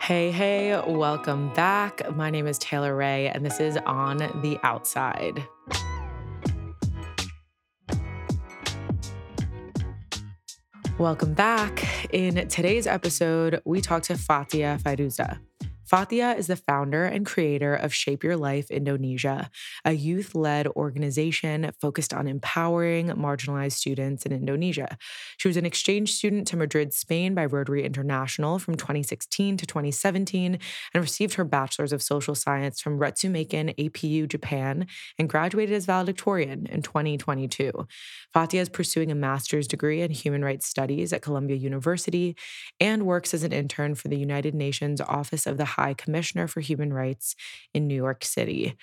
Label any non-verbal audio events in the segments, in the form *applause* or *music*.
Hey, hey, welcome back. My name is Taylor Rae, and this is On the Outside. Welcome back. In today's episode, we talk to Fathia Fairuza. Fathia is the founder and creator of Shape Your Life Indonesia, a youth led organization focused on empowering marginalized students in Indonesia. She was an exchange student to Madrid, Spain by Rotary International from 2016 to 2017 and received her Bachelor's of Social Science from Ritsumeikan APU Japan and graduated as valedictorian in 2022. Fathia is pursuing a master's degree in human rights studies at Columbia University and works as an intern for the United Nations Office of the High Commissioner for Human Rights in New York City.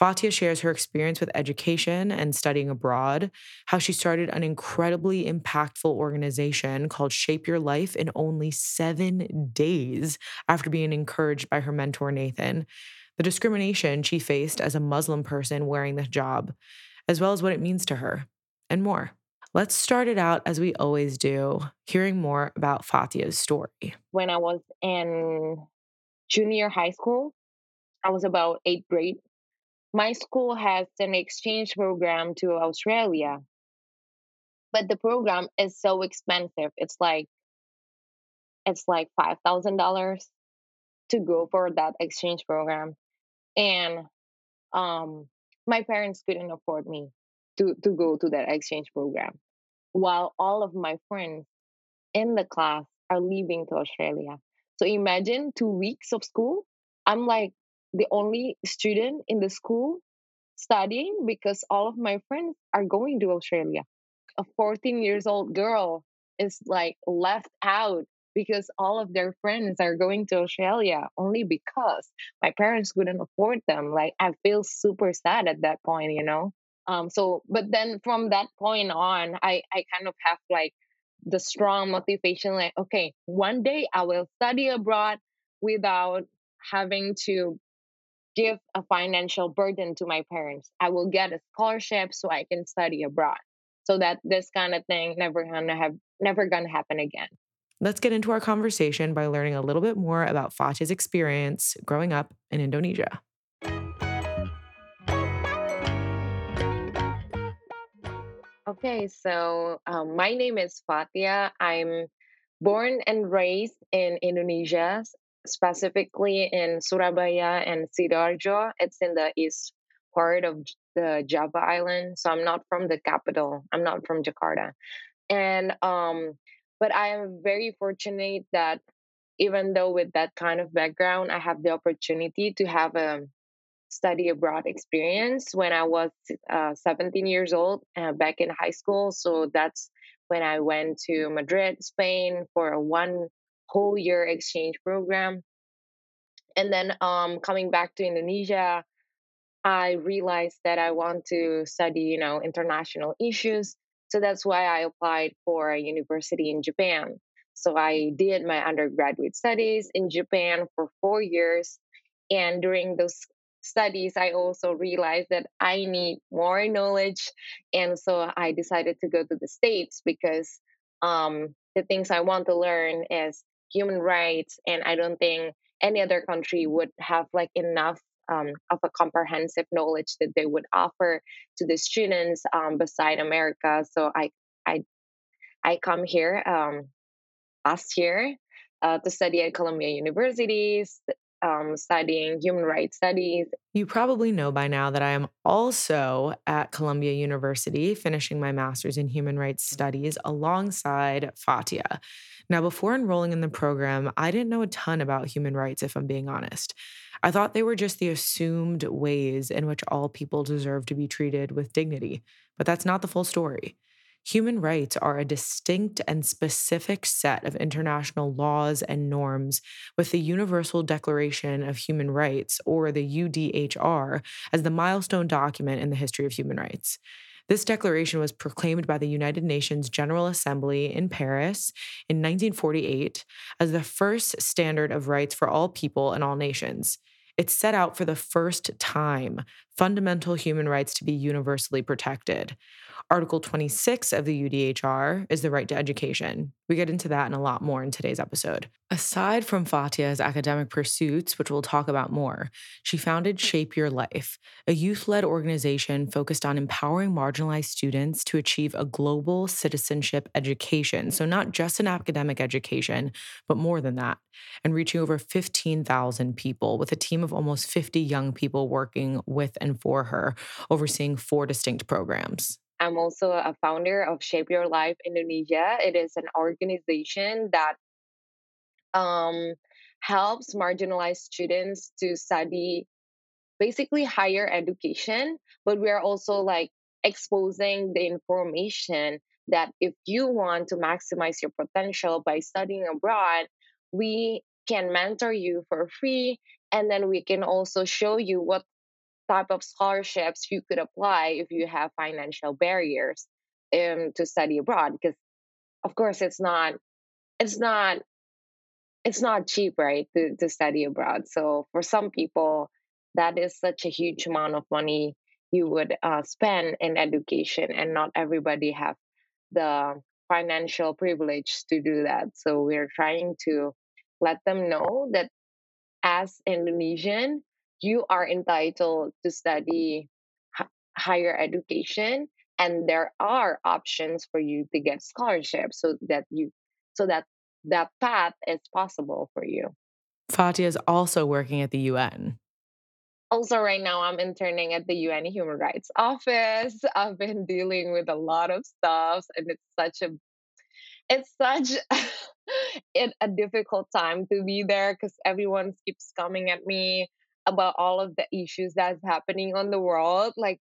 Fathia shares her experience with education and studying abroad, how she started an incredibly impactful organization called Shape Your Life in only seven days after being encouraged by her mentor, Nathan, the discrimination she faced as a Muslim person wearing the hijab, as well as what it means to her, and more. Let's start it out as we always do, hearing more about Fathia's story. When I was in junior high school. I was about eighth grade. My school has an exchange program to Australia, but the program is so expensive. It's like it's like five thousand dollars to go for that exchange program, and um, my parents couldn't afford me to to go to that exchange program, while all of my friends in the class are leaving to Australia. So imagine two weeks of school. I'm like the only student in the school studying because all of my friends are going to Australia. A 14 years old girl is like left out because all of their friends are going to Australia only because my parents couldn't afford them. Like I feel super sad at that point, you know. Um so but then from that point on I I kind of have like the strong motivation like okay one day i will study abroad without having to give a financial burden to my parents. I will get a scholarship so i can study abroad. So that this kind of thing never gonna have never gonna happen again. Let's get into our conversation by learning a little bit more about Fathia's experience growing up in indonesia Okay, so um, my name is Fathia. I'm born and raised in Indonesia, specifically in Surabaya and Sidoarjo. It's in the east part of the Java Island. So I'm not from the capital. I'm not from Jakarta. And um, but I am very fortunate that even though with that kind of background, I have the opportunity to have a study abroad experience when I was uh, 17 years old uh, back in high school. So that's when I went to Madrid, Spain for a one whole year exchange program. And then um, coming back to Indonesia, I realized that I want to study, you know, international issues. So that's why I applied for a university in Japan. So I did my undergraduate studies in Japan for four years. And during those studies, I also realized that I need more knowledge. And so I decided to go to the States because um, the things I want to learn is human rights. And I don't think any other country would have like enough um, of a comprehensive knowledge that they would offer to the students um, beside America. So I, I, I come here um, last year uh, to study at Columbia University, um, studying human rights studies. You probably know by now that I am also at Columbia University finishing my master's in human rights studies alongside Fathia. Now, before enrolling in the program, I didn't know a ton about human rights, if I'm being honest. I thought they were just the assumed ways in which all people deserve to be treated with dignity, but that's not the full story. Human rights are a distinct and specific set of international laws and norms, with the Universal Declaration of Human Rights, or the UDHR, as the milestone document in the history of human rights. This declaration was proclaimed by the United Nations General Assembly in Paris in 1948 as the first standard of rights for all people and all nations. It set out for the first time fundamental human rights to be universally protected. Article 26 of the UDHR is the right to education. We get into that and a lot more in today's episode. Aside from Fathia's academic pursuits, which we'll talk about more, she founded Shape Your Life, a youth led organization focused on empowering marginalized students to achieve a global citizenship education. So, not just an academic education, but more than that, and reaching over 15,000 people with a team of almost 50 young people working with and for her, overseeing four distinct programs. I'm also a founder of Shape Your Life Indonesia. It is an organization that um, helps marginalized students to study basically higher education, but we are also like exposing the information that if you want to maximize your potential by studying abroad, we can mentor you for free and then we can also show you what type of scholarships you could apply if you have financial barriers um, to study abroad because of course it's not it's not it's not cheap right to, to study abroad. So for some people that is such a huge amount of money you would uh, spend in education and not everybody have the financial privilege to do that. So we're trying to let them know that as indonesian you are entitled to study h- higher education and there are options for you to get scholarships so that you so that that path is possible for you. Fathia is also working at the UN. also right now i'm interning at the un human rights office. *laughs* I've been dealing with a lot of stuff and it's such a it's such *laughs* it, a difficult time to be there because everyone keeps coming at me about all of the issues that's happening on the world like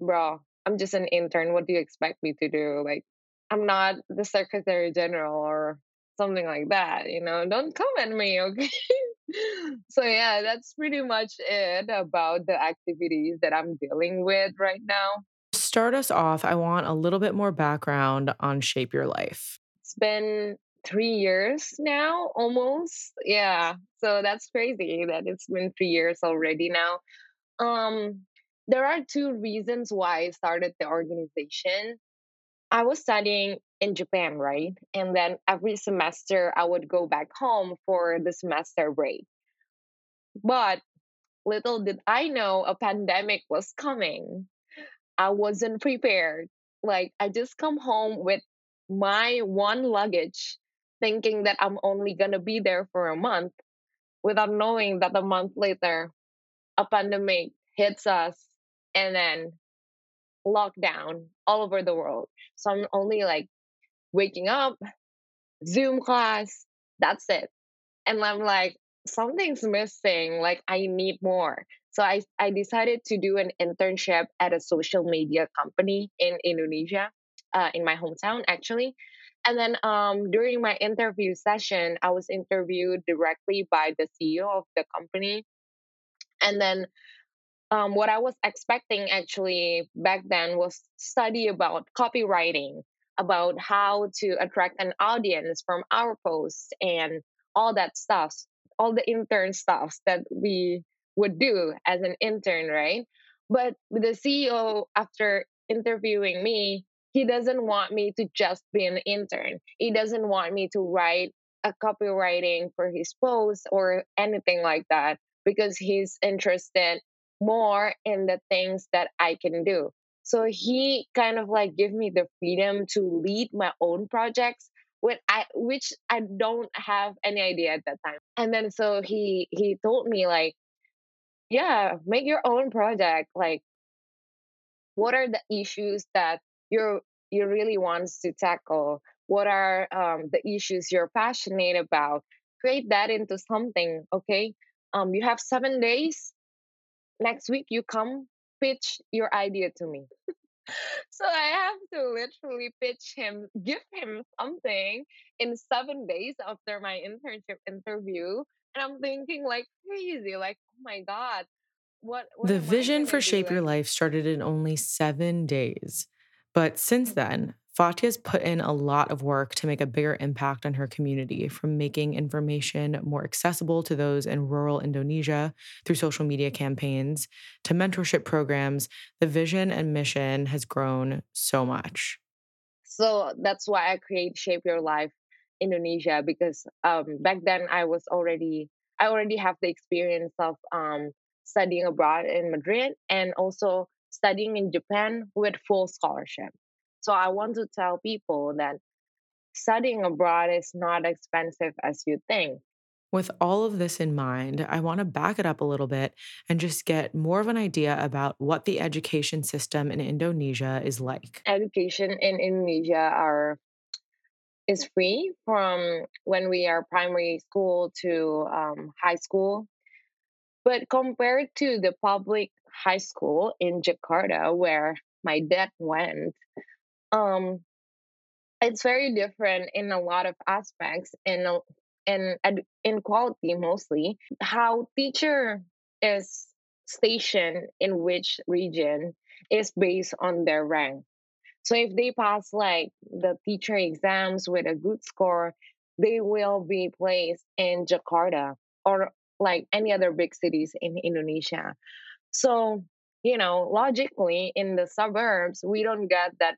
bro i'm just an intern what do you expect me to do? Like i'm not the secretary general or something like that you know? Don't come at me *laughs* okay? So yeah that's pretty much it about the activities that i'm dealing with right now. Start us off, I want a little bit more background on Shape Your Life. it's been three years now almost. Yeah so that's crazy that it's been three years already now. Um there are two reasons why i started the organization. I was studying in japan right? And then every semester i would go back home for the semester break. But little did i know a pandemic was coming. I wasn't prepared. Like i just come home with my one luggage thinking that I'm only going to be there for a month without knowing that a month later a pandemic hits us and then lockdown all over the world. So I'm only like waking up, Zoom class, that's it. And I'm like, something's missing. Like, I need more. So I, I decided to do an internship at a social media company in Indonesia, uh, in my hometown, actually. And then um, during my interview session, I was interviewed directly by the CEO of the company. And then um, what I was expecting actually back then was study about copywriting, about how to attract an audience from our posts and all that stuff, all the intern stuff that we would do as an intern, right? But the CEO, after interviewing me, he doesn't want me to just be an intern. He doesn't want me to write a copywriting for his posts or anything like that because he's interested more in the things that I can do. So he kind of like give me the freedom to lead my own projects when I which I don't have any idea at that time. And then so he he told me like yeah, make your own project like what are the issues that you're you really wants to tackle what are um, the issues you're passionate about create that into something okay um, you have seven days next week you come pitch your idea to me *laughs* so i have to literally pitch him give him something in seven days after my internship interview and i'm thinking like crazy like oh my god what, what The vision for? Shape Your Life started in only seven days. But since then, Fathia's put in a lot of work to make a bigger impact on her community, from making information more accessible to those in rural Indonesia through social media campaigns to mentorship programs. The vision and mission has grown so much. So that's why I create Shape Your Life Indonesia because um, back then I was already I already have the experience of um, studying abroad in Madrid and also studying in Japan with full scholarship. So I want to tell people that studying abroad is not expensive as you think. With all of this in mind, I want to back it up a little bit and just get more of an idea about what the education system in Indonesia is like. Education in Indonesia are is free from when we are primary school to um, high school. But compared to the public high school in Jakarta, where my dad went, um, it's very different in a lot of aspects and in in in quality mostly. How teacher is stationed in which region is based on their rank. So if they pass like the teacher exams with a good score, they will be placed in Jakarta or like any other big cities in Indonesia. So, you know, logically in the suburbs, we don't get that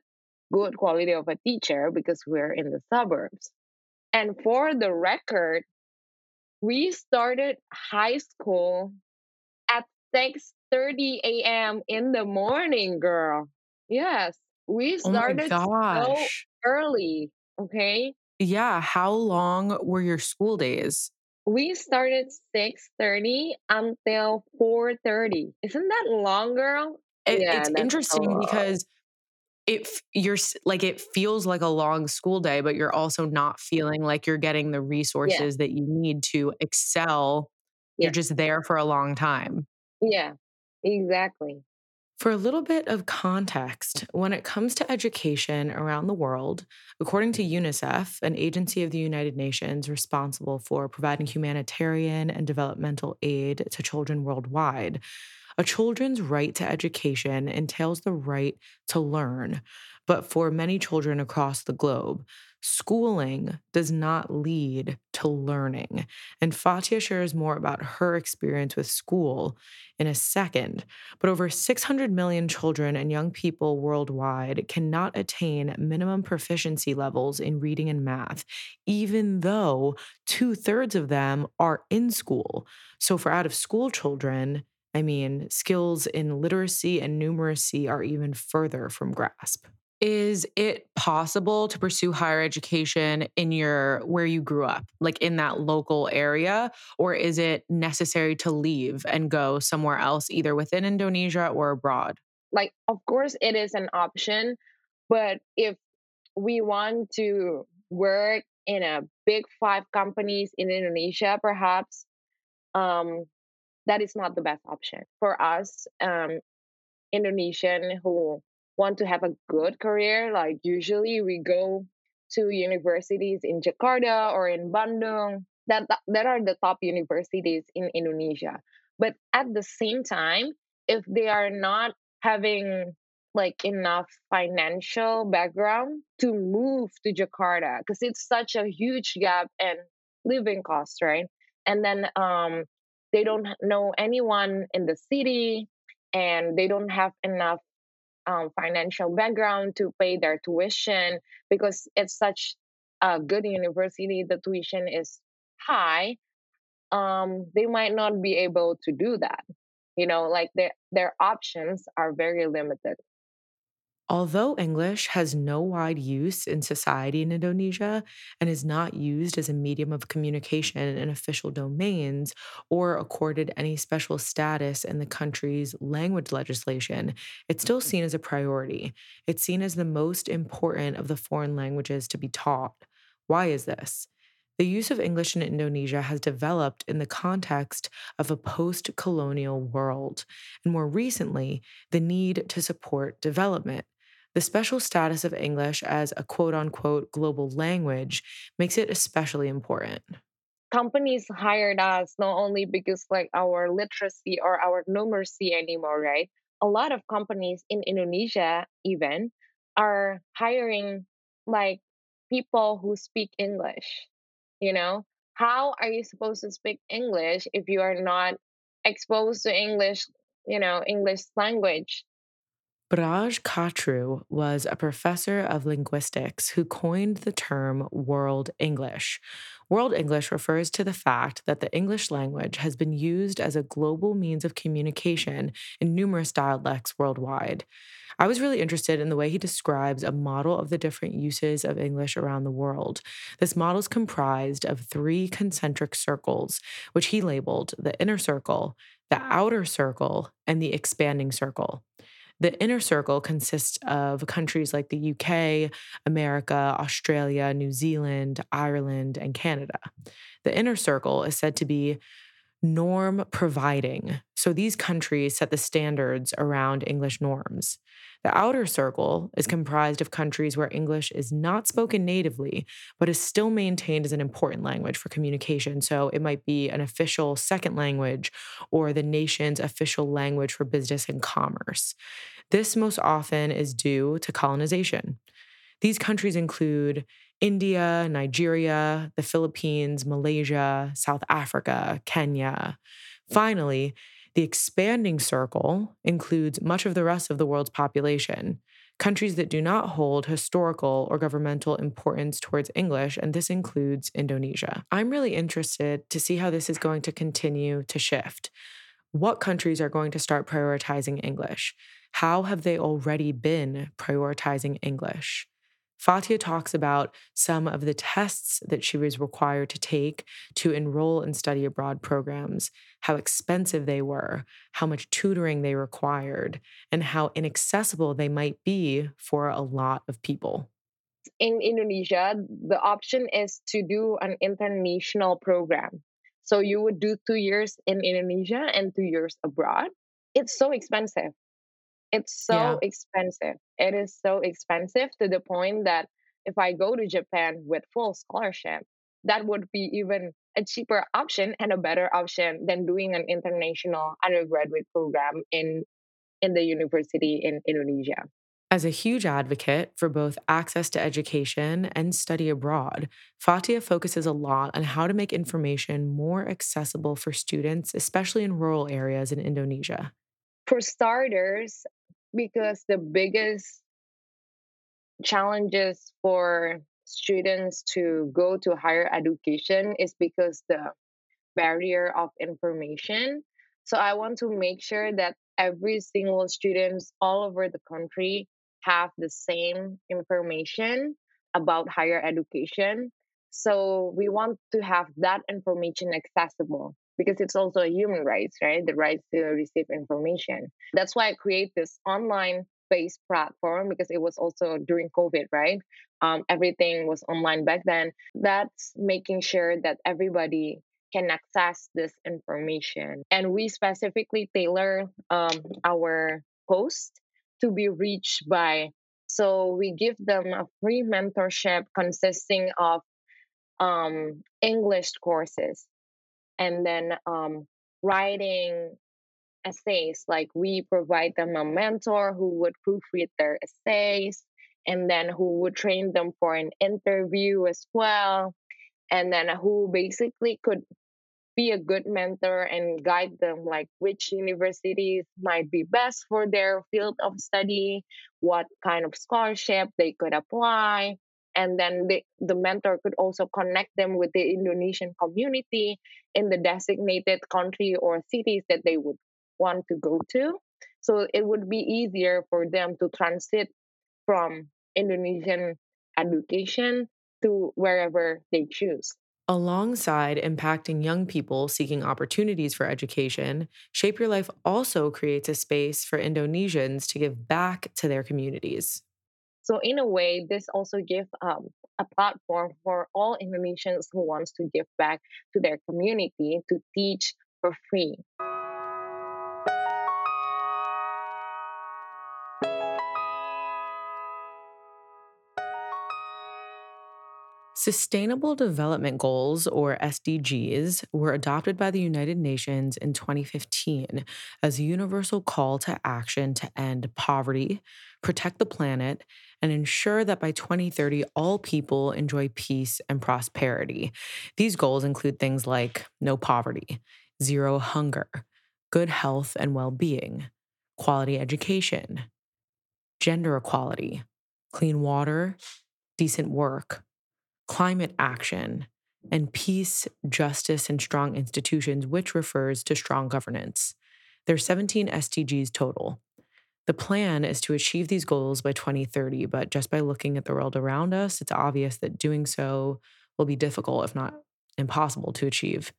good quality of a teacher because we're in the suburbs. And for the record, we started high school at 6:30 a.m. in the morning, girl. Yes. We Oh started so early, okay? Yeah, how long were your school days? We started 6:30 until 4:30. Isn't that long, girl? It, Yeah, it's interesting because it you're like it feels like a long school day, but you're also not feeling like you're getting the Yeah, resources that you need to excel. You're just there for a long time. yeah, exactly. For a little bit of context, when it comes to education around the world, according to UNICEF, an agency of the United Nations responsible for providing humanitarian and developmental aid to children worldwide, a children's right to education entails the right to learn. But for many children across the globe, schooling does not lead to learning. And Fathia shares more about her experience with school in a second. But over 600 million children and young people worldwide cannot attain minimum proficiency levels in reading and math, even though two thirds of them are in school. So for out of school children, I mean, skills in literacy and numeracy are even further from grasp. Is it possible to pursue higher education in your where you grew up, like in that local area, or is it necessary to leave and go somewhere else, either within Indonesia or abroad? Like, of course, it is an option, but if we want to work in a big five companies in Indonesia, perhaps um, that is not the best option for us. Um, Indonesian who want to have a good career, like usually we go to universities in Jakarta or in Bandung. That that are the top universities in Indonesia. But at the same time, if they are not having like enough financial background to move to Jakarta, because it's such a huge gap and living costs, right? And then um, they don't know anyone in the city and they don't have enough um, financial background to pay their tuition because it's such a good university the tuition is high um, they might not be able to do that you know like their their options are very limited Although English has no wide use in society in Indonesia and is not used as a medium of communication in official domains or accorded any special status in the country's language legislation, it's still mm-hmm. seen as a priority. It's seen as the most important of the foreign languages to be taught. Why is this? The use of English in Indonesia has developed in the context of a post colonial world, and more recently, the need to support development. The special status of English as a quote unquote global language makes it especially important. companies hired us not only because like our literacy or our numeracy anymore right a lot of companies in indonesia even are hiring like people who speak English. You know, how are you supposed to speak English if you are not exposed to English, you know, English language? Braj Kachru was a professor of linguistics who coined the term World English. World English refers to the fact that the English language has been used as a global means of communication in numerous dialects worldwide. I was really interested in the way he describes a model of the different uses of English around the world. This model is comprised of three concentric circles, which he labeled the inner circle, the outer circle, and the expanding circle. The inner circle consists of countries like the UK, America, Australia, New Zealand, Ireland, and Canada. The inner circle is said to be norm providing. So these countries set the standards around English norms. The outer circle is comprised of countries where English is not spoken natively, but is still maintained as an important language for communication. So it might be an official second language or the nation's official language for business and commerce. This most often is due to colonization. These countries include India, Nigeria, the Philippines, Malaysia, South Africa, Kenya. Finally, the expanding circle includes much of the rest of the world's population, countries that do not hold historical or governmental importance towards English, and this includes Indonesia. I'm really interested to see how this is going to continue to shift. What countries are going to start prioritizing English? How have they already been prioritizing English? Fathia talks about some of the tests that she was required to take to enroll in study abroad programs, how expensive they were, how much tutoring they required, and how inaccessible they might be for a lot of people. In Indonesia, the option is to do an international program. So you would do two years in Indonesia and two years abroad. It's so expensive. It's so yeah. expensive. It is so expensive to the point that if I go to Japan with full scholarship, that would be even a cheaper option and a better option than doing an international undergraduate program in in the university in Indonesia. As a huge advocate for both access to education and study abroad, Fathia focuses a lot on how to make information more accessible for students, especially in rural areas in Indonesia. For starters, because the biggest challenges for students to go to higher education is because the barrier of information. So i want to make sure that every single students all over the country have the same information about higher education. So we want to have that information accessible because it's also a human rights, right? The right to receive information. That's why I create this online based platform because it was also during COVID, right? Um, everything was online back then. That's making sure that everybody can access this information. And we specifically tailor um, our post to be reached by. So we give them a free mentorship consisting of um, English courses and then um, writing essays like we provide them a mentor who would proofread their essays and then who would train them for an interview as well and then who basically could be a good mentor and guide them like which universities might be best for their field of study what kind of scholarship they could apply and then the, the mentor could also connect them with the indonesian community in the designated country or cities that they would want to go to so it would be easier for them to transit from indonesian education to wherever they choose Alongside impacting young people seeking opportunities for education, Shape Your Life also creates a space for Indonesians to give back to their communities. So in a way, this also gives um, a platform for all Indonesians who wants to give back to their community to teach for free. Sustainable Development Goals, or SDGs, were adopted by the United Nations in 2015 as a universal call to action to end poverty, protect the planet, and ensure that by 2030, all people enjoy peace and prosperity. These goals include things like no poverty, zero hunger, good health and well being, quality education, gender equality, clean water, decent work climate action, and peace, justice, and strong institutions, which refers to strong governance. There are 17 SDGs total. The plan is to achieve these goals by 2030, but just by looking at the world around us, it's obvious that doing so will be difficult, if not impossible, to achieve.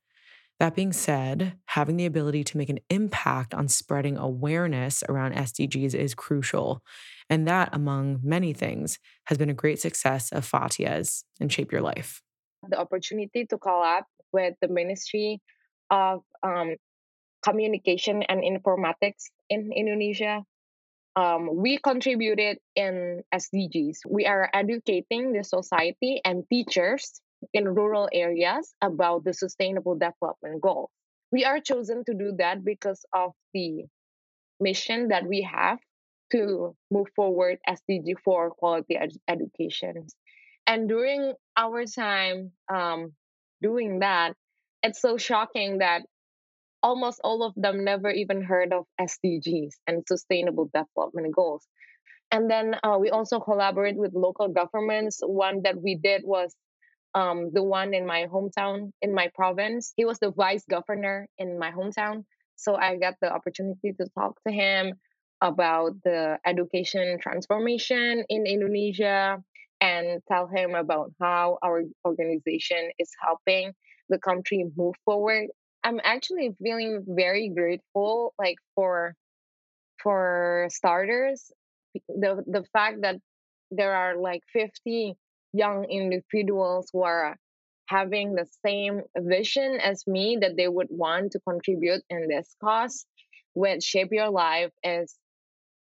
That being said, having the ability to make an impact on spreading awareness around SDGs is crucial. And that, among many things, has been a great success of Fathia's and Shape Your Life. The opportunity to collab with the Ministry of um, Communication and Informatics in Indonesia. Um, we contributed in SDGs. We are educating the society and teachers in rural areas about the sustainable development goals. We are chosen to do that because of the mission that we have to move forward SDG for quality ed- education. And during our time um, doing that, it's so shocking that almost all of them never even heard of SDGs and Sustainable Development Goals. And then uh, we also collaborate with local governments. One that we did was um, the one in my hometown, in my province. He was the vice governor in my hometown. So I got the opportunity to talk to him about the education transformation in Indonesia and tell him about how our organization is helping the country move forward. I'm actually feeling very grateful like for for starters the the fact that there are like 50 young individuals who are having the same vision as me that they would want to contribute in this cause with shape your life is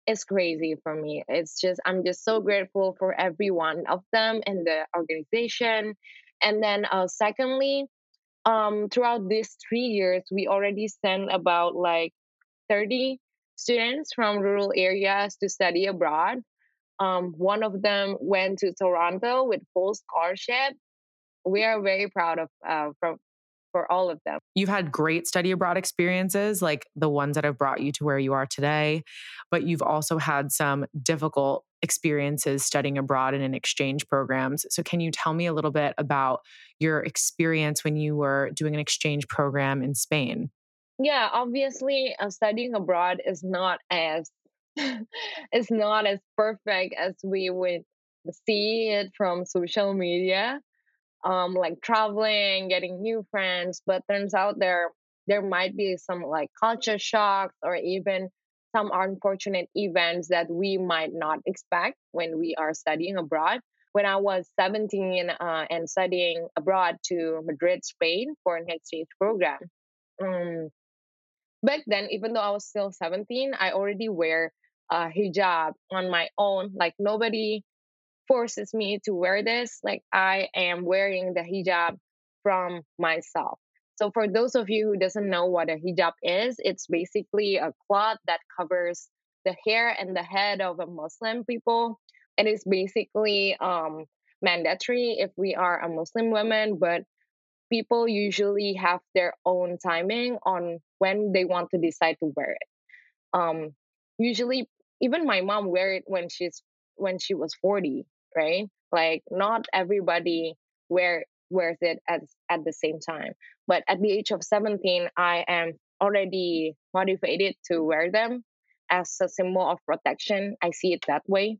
is crazy for me. It's just i'm just so grateful for every one of them in the organization. And then uh, secondly um throughout these three years we already sent about like 30 students from rural areas to study abroad um, one of them went to Toronto with full scholarship. We are very proud of uh, from for all of them. You've had great study abroad experiences, like the ones that have brought you to where you are today, but you've also had some difficult experiences studying abroad and in exchange programs. So, can you tell me a little bit about your experience when you were doing an exchange program in Spain? Yeah, obviously, uh, studying abroad is not as *laughs* it's not as perfect as we would see it from social media um like traveling getting new friends but turns out there there might be some like culture shocks or even some unfortunate events that we might not expect when we are studying abroad when i was 17 uh, and studying abroad to madrid spain for an exchange program um, back then even though i was still 17 i already wear a hijab on my own. Like nobody forces me to wear this. Like I am wearing the hijab from myself. So for those of you who doesn't know what a hijab is, it's basically a cloth that covers the hair and the head of a Muslim people. and It is basically um, mandatory if we are a Muslim woman, but people usually have their own timing on when they want to decide to wear it. Um, usually even my mom wear it when she's when she was 40 right? Like not everybody wear wears it at at the same time but at the age of 17 i am already motivated to wear them as a symbol of protection. I see it that way.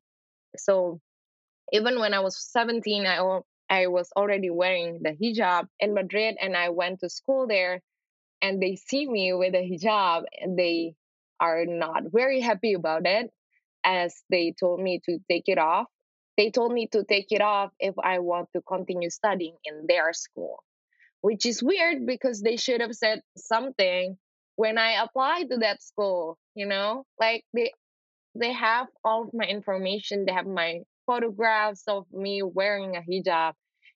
So even when i was 17 i i was already wearing the hijab in madrid and i went to school there and they see me with a hijab and they are not very happy about it as they told me to take it off. They told me to take it off if I want to continue studying in their school, which is weird because they should have said something when I applied to that school, you know? Like they they have all of my information, they have my photographs of me wearing a hijab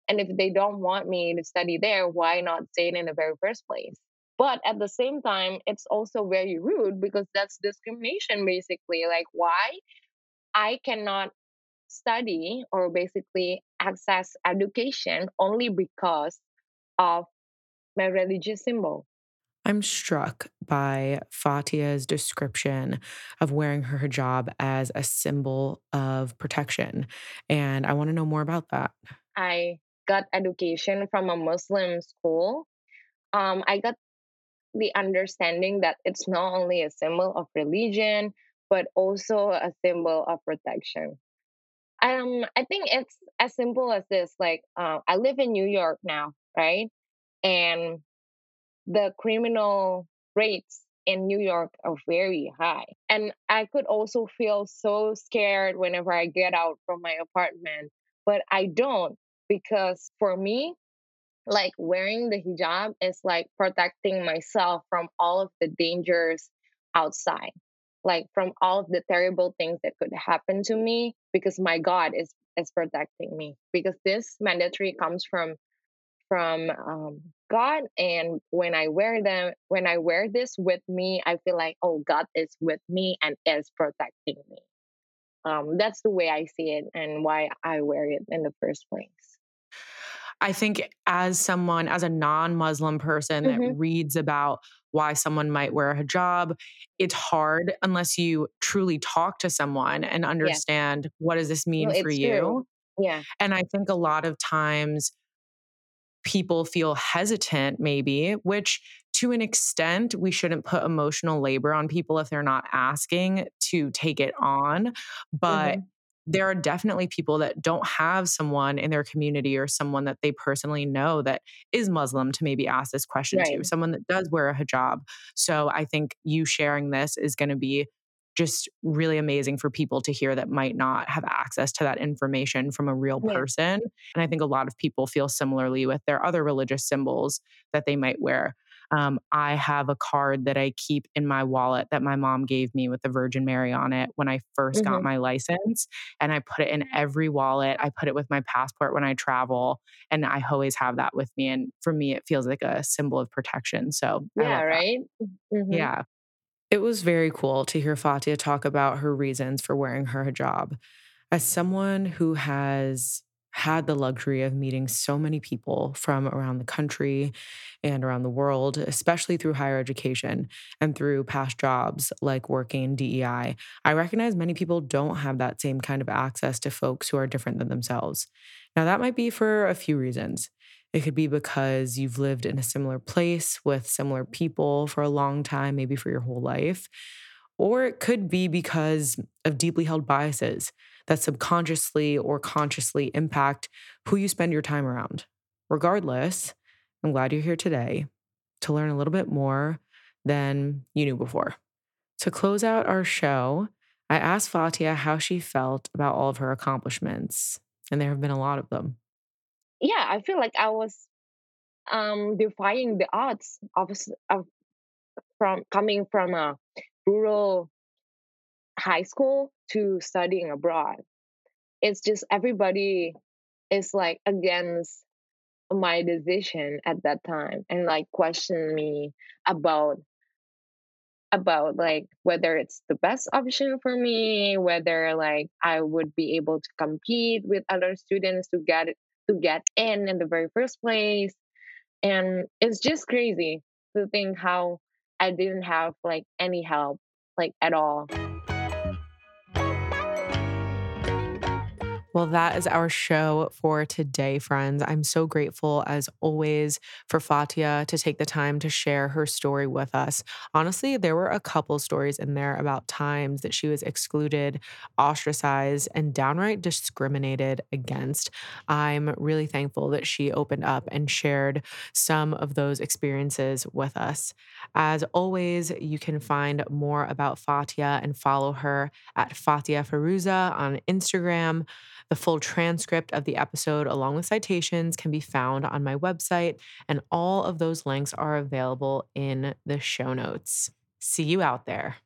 And if they don't want me to study there, why not say it in the very first place? But at the same time, it's also very rude because that's discrimination basically. Like, why I cannot study or basically access education only because of my religious symbol. I'm struck by Fathia's description of wearing her hijab as a symbol of protection. And I want to know more about that. I got education from a Muslim school. Um, I got the understanding that it's not only a symbol of religion, but also a symbol of protection. Um, I think it's as simple as this. Like, uh, I live in New York now, right? And the criminal rates in New York are very high. And I could also feel so scared whenever I get out from my apartment, but I don't because for me, like wearing the hijab is like protecting myself from all of the dangers outside like from all of the terrible things that could happen to me because my god is is protecting me because this mandatory comes from from um, god and when i wear them when i wear this with me i feel like oh god is with me and is protecting me. Um, that's the way i see it and why i wear it in the first place I think as someone, as a non Muslim person mm-hmm. that reads about why someone might wear a hijab, it's hard unless you truly talk to someone and understand yeah. what does this mean for you. True. Yeah. And I think a lot of times people feel hesitant, maybe, which to an extent, we shouldn't put emotional labor on people if they're not asking to take it on. But mm-hmm there are definitely people that don't have someone in their community or someone that they personally know that is Muslim to maybe ask this question right. to, someone that does wear a hijab. So I think you sharing this is going to be just really amazing for people to hear that might not have access to that information from a real person. And I think a lot of people feel similarly with their other religious symbols that they might wear. Um, I have a card that I keep in my wallet that my mom gave me with the Virgin Mary on it when I 1st mm-hmm. got my license. And I put it in every wallet. I put it with my passport when I travel. And I always have that with me. And for me, it feels like a symbol of protection. So, yeah, right? Mm-hmm. Yeah. It was very cool to hear Fathia talk about her reasons for wearing her hijab. As someone who has had the luxury of meeting so many people from around the country and around the world, especially through higher education and through past jobs like working in DEI. I recognize many people don't have that same kind of access to folks who are different than themselves. Now, that might be for a few reasons. It could be because you've lived in a similar place with similar people for a long time, maybe for your whole life. Or it could be because of deeply held biases that subconsciously or consciously impact who you spend your time around. Regardless, I'm glad you're here today to learn a little bit more than you knew before. To close out our show, I asked Fathia how she felt about all of her accomplishments, and there have been a lot of them. Yeah, I feel like I was um, defying the odds of, of from coming from a rural high school to studying abroad. It's just everybody is like against my decision at that time and like question me about about like whether it's the best option for me whether like i would be able to compete with other students to get to get in in the very first place and it's just crazy to think how i didn't have like any help like at all Well, that is our show for today, friends. I'm so grateful, as always, for Fathia to take the time to share her story with us. Honestly, there were a couple stories in there about times that she was excluded, ostracized, and downright discriminated against. I'm really thankful that she opened up and shared some of those experiences with us. As always, you can find more about Fathia and follow her at Fathia Fairuza on Instagram. The full transcript of the episode, along with citations, can be found on my website, and all of those links are available in the show notes. See you out there.